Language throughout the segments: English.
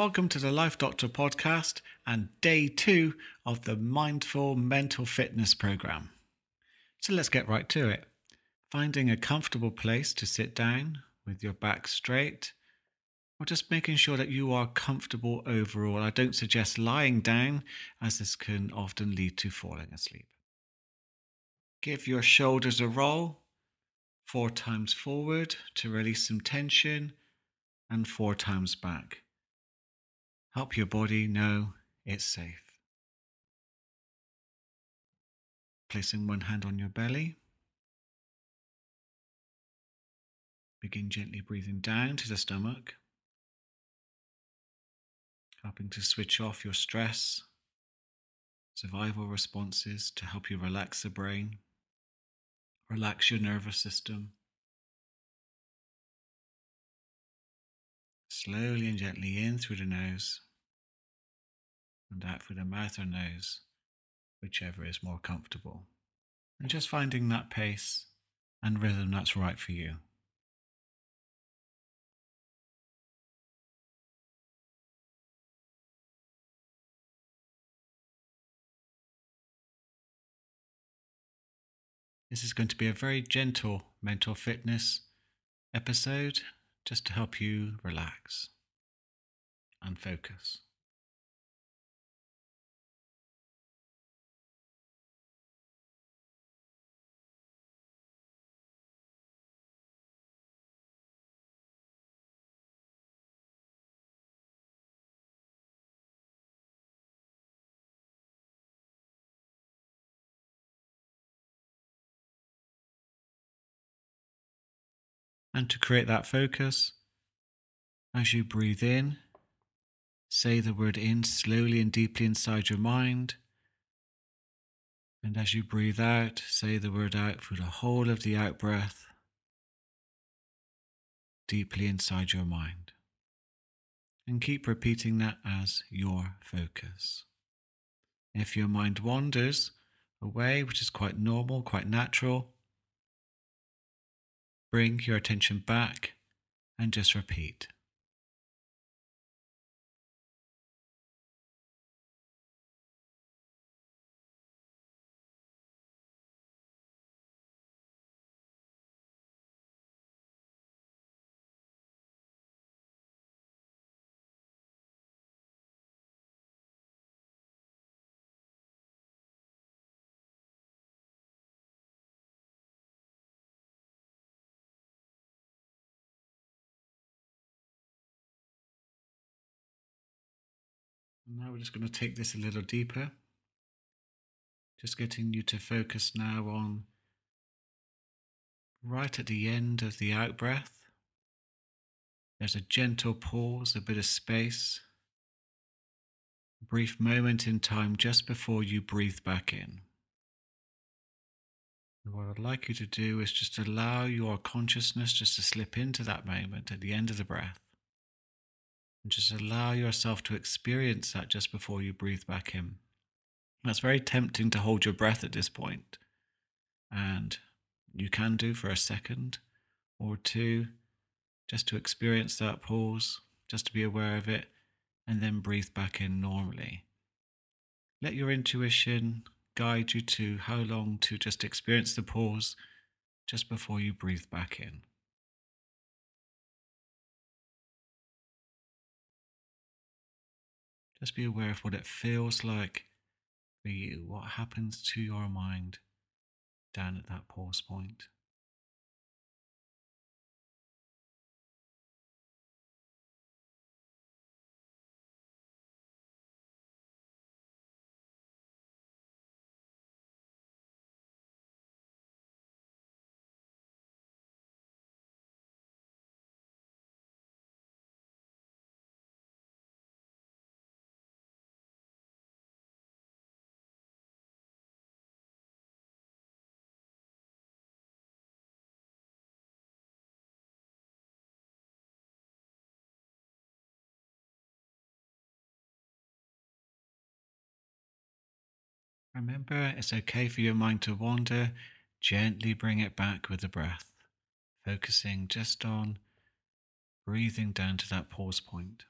welcome to the Life Doctor podcast and day two of the Mindful Mental Fitness program. So let's get right to it. Finding a comfortable place to sit down with your back straight, or just making sure that you are comfortable overall. I don't suggest lying down, as this can often lead to falling asleep. Give your shoulders a roll, four times forward to release some tension, and four times back. Help your body know it's safe. Placing one hand on your belly. Begin gently breathing down to the stomach, helping to switch off your stress, survival responses to help you relax the brain, relax your nervous system. Slowly and gently in through the nose and out through the mouth or nose, whichever is more comfortable. And just finding that pace and rhythm that's right for you. This is going to be a very gentle mental fitness episode just to help you relax and focus. And to create that focus, as you breathe in, say the word in slowly and deeply inside your mind. And as you breathe out, say the word out through the whole of the out breath, deeply inside your mind. And keep repeating that as your focus. If your mind wanders away, which is quite normal, quite natural, bring your attention back and just repeat. Now we're just going to take this a little deeper. Just getting you to focus now on right at the end of the out breath. There's a gentle pause, a bit of space, a brief moment in time just before you breathe back in. And what I'd like you to do is just allow your consciousness just to slip into that moment at the end of the breath. And just allow yourself to experience that just before you breathe back in. That's very tempting to hold your breath at this point, And you can do for a second or two, just to experience that pause, just to be aware of it, and then breathe back in normally. Let your intuition guide you to how long to just experience the pause just before you breathe back in. Just be aware of what it feels like for you, what happens to your mind down at that pause point. Remember, it's okay for your mind to wander. Gently bring it back with the breath, focusing just on breathing down to that pause point.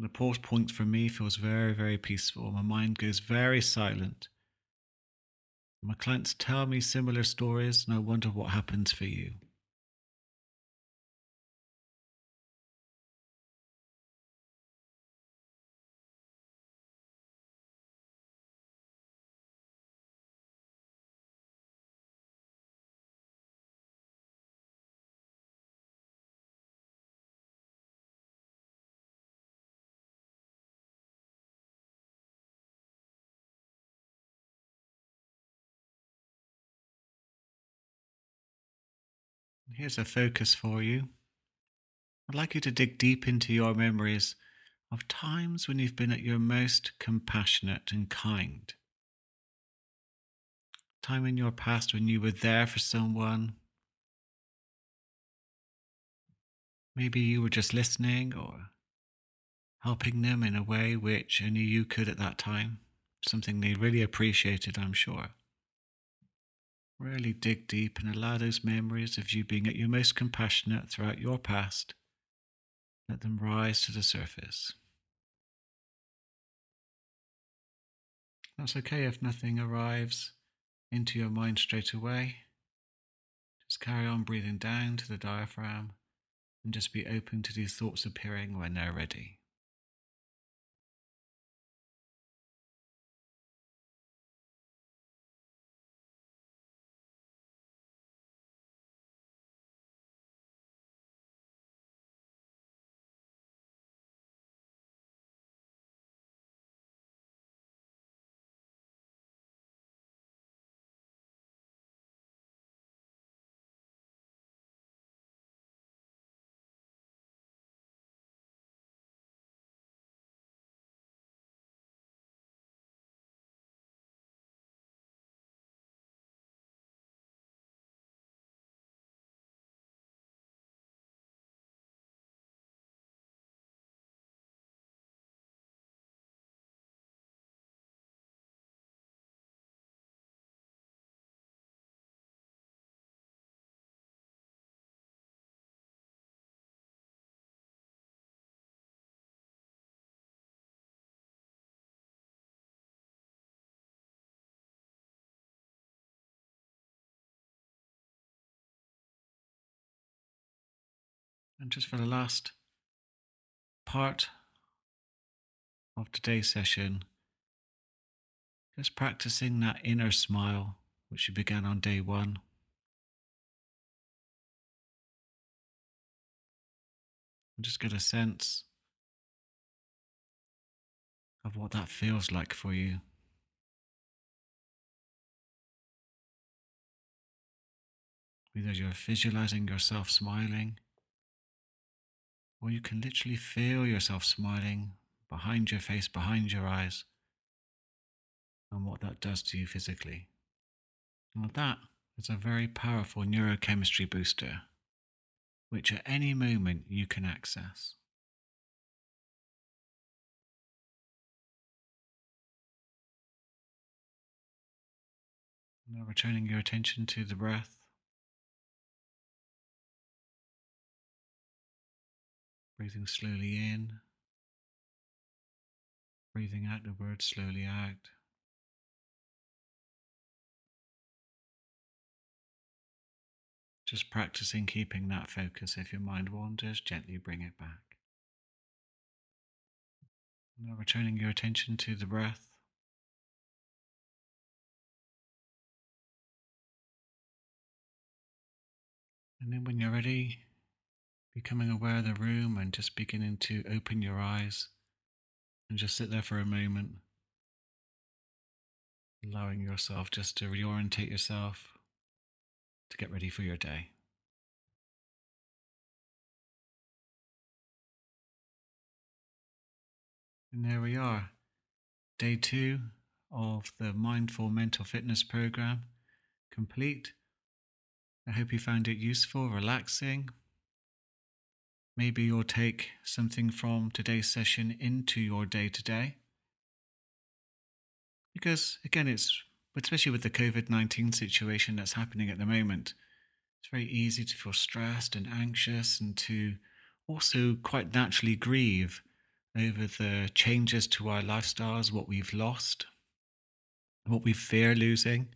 The pause point for me feels very, very peaceful. My mind goes very silent. My clients tell me similar stories, and I wonder what happens for you. Here's a focus for you. I'd like you to dig deep into your memories of times when you've been at your most compassionate and kind. Time in your past when you were there for someone. Maybe you were just listening or helping them in a way which only you could at that time. Something they really appreciated, I'm sure. Really dig deep and allow those memories of you being at your most compassionate throughout your past. Let them rise to the surface. That's okay if nothing arrives into your mind straight away. Just carry on breathing down to the diaphragm and just be open to these thoughts appearing when they're ready. And just for the last part of today's session, just practicing that inner smile which you began on day one. And just get a sense of what that feels like for you. Either you're visualizing yourself smiling or you can literally feel yourself smiling behind your face, behind your eyes, and what that does to you physically. Now, that is a very powerful neurochemistry booster, which at any moment you can access. Now, returning your attention to the breath. Breathing slowly in, breathing out the word slowly out. Just practicing keeping that focus. If your mind wanders, gently bring it back. Now returning your attention to the breath. And then when you're ready, becoming aware of the room and just beginning to open your eyes and just sit there for a moment, allowing yourself just to reorientate yourself to get ready for your day. And there we are, day two of the Mindful Mental Fitness Program complete. I hope you found it useful, relaxing, Maybe you'll take something from today's session into your day to day. Because again, it's especially with the COVID 19 situation that's happening at the moment, it's very easy to feel stressed and anxious and to also quite naturally grieve over the changes to our lifestyles, what we've lost, what we fear losing.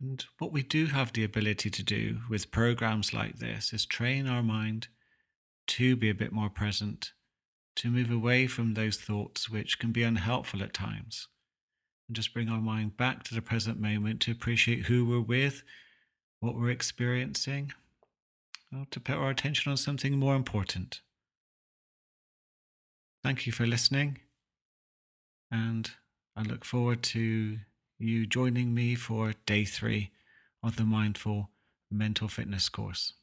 And what we do have the ability to do with programs like this is train our mind to be a bit more present, to move away from those thoughts which can be unhelpful at times, and just bring our mind back to the present moment to appreciate who we're with, what we're experiencing, well, to put our attention on something more important. Thank you for listening, and I look forward to you joining me for day three of the Mindful Mental Fitness course.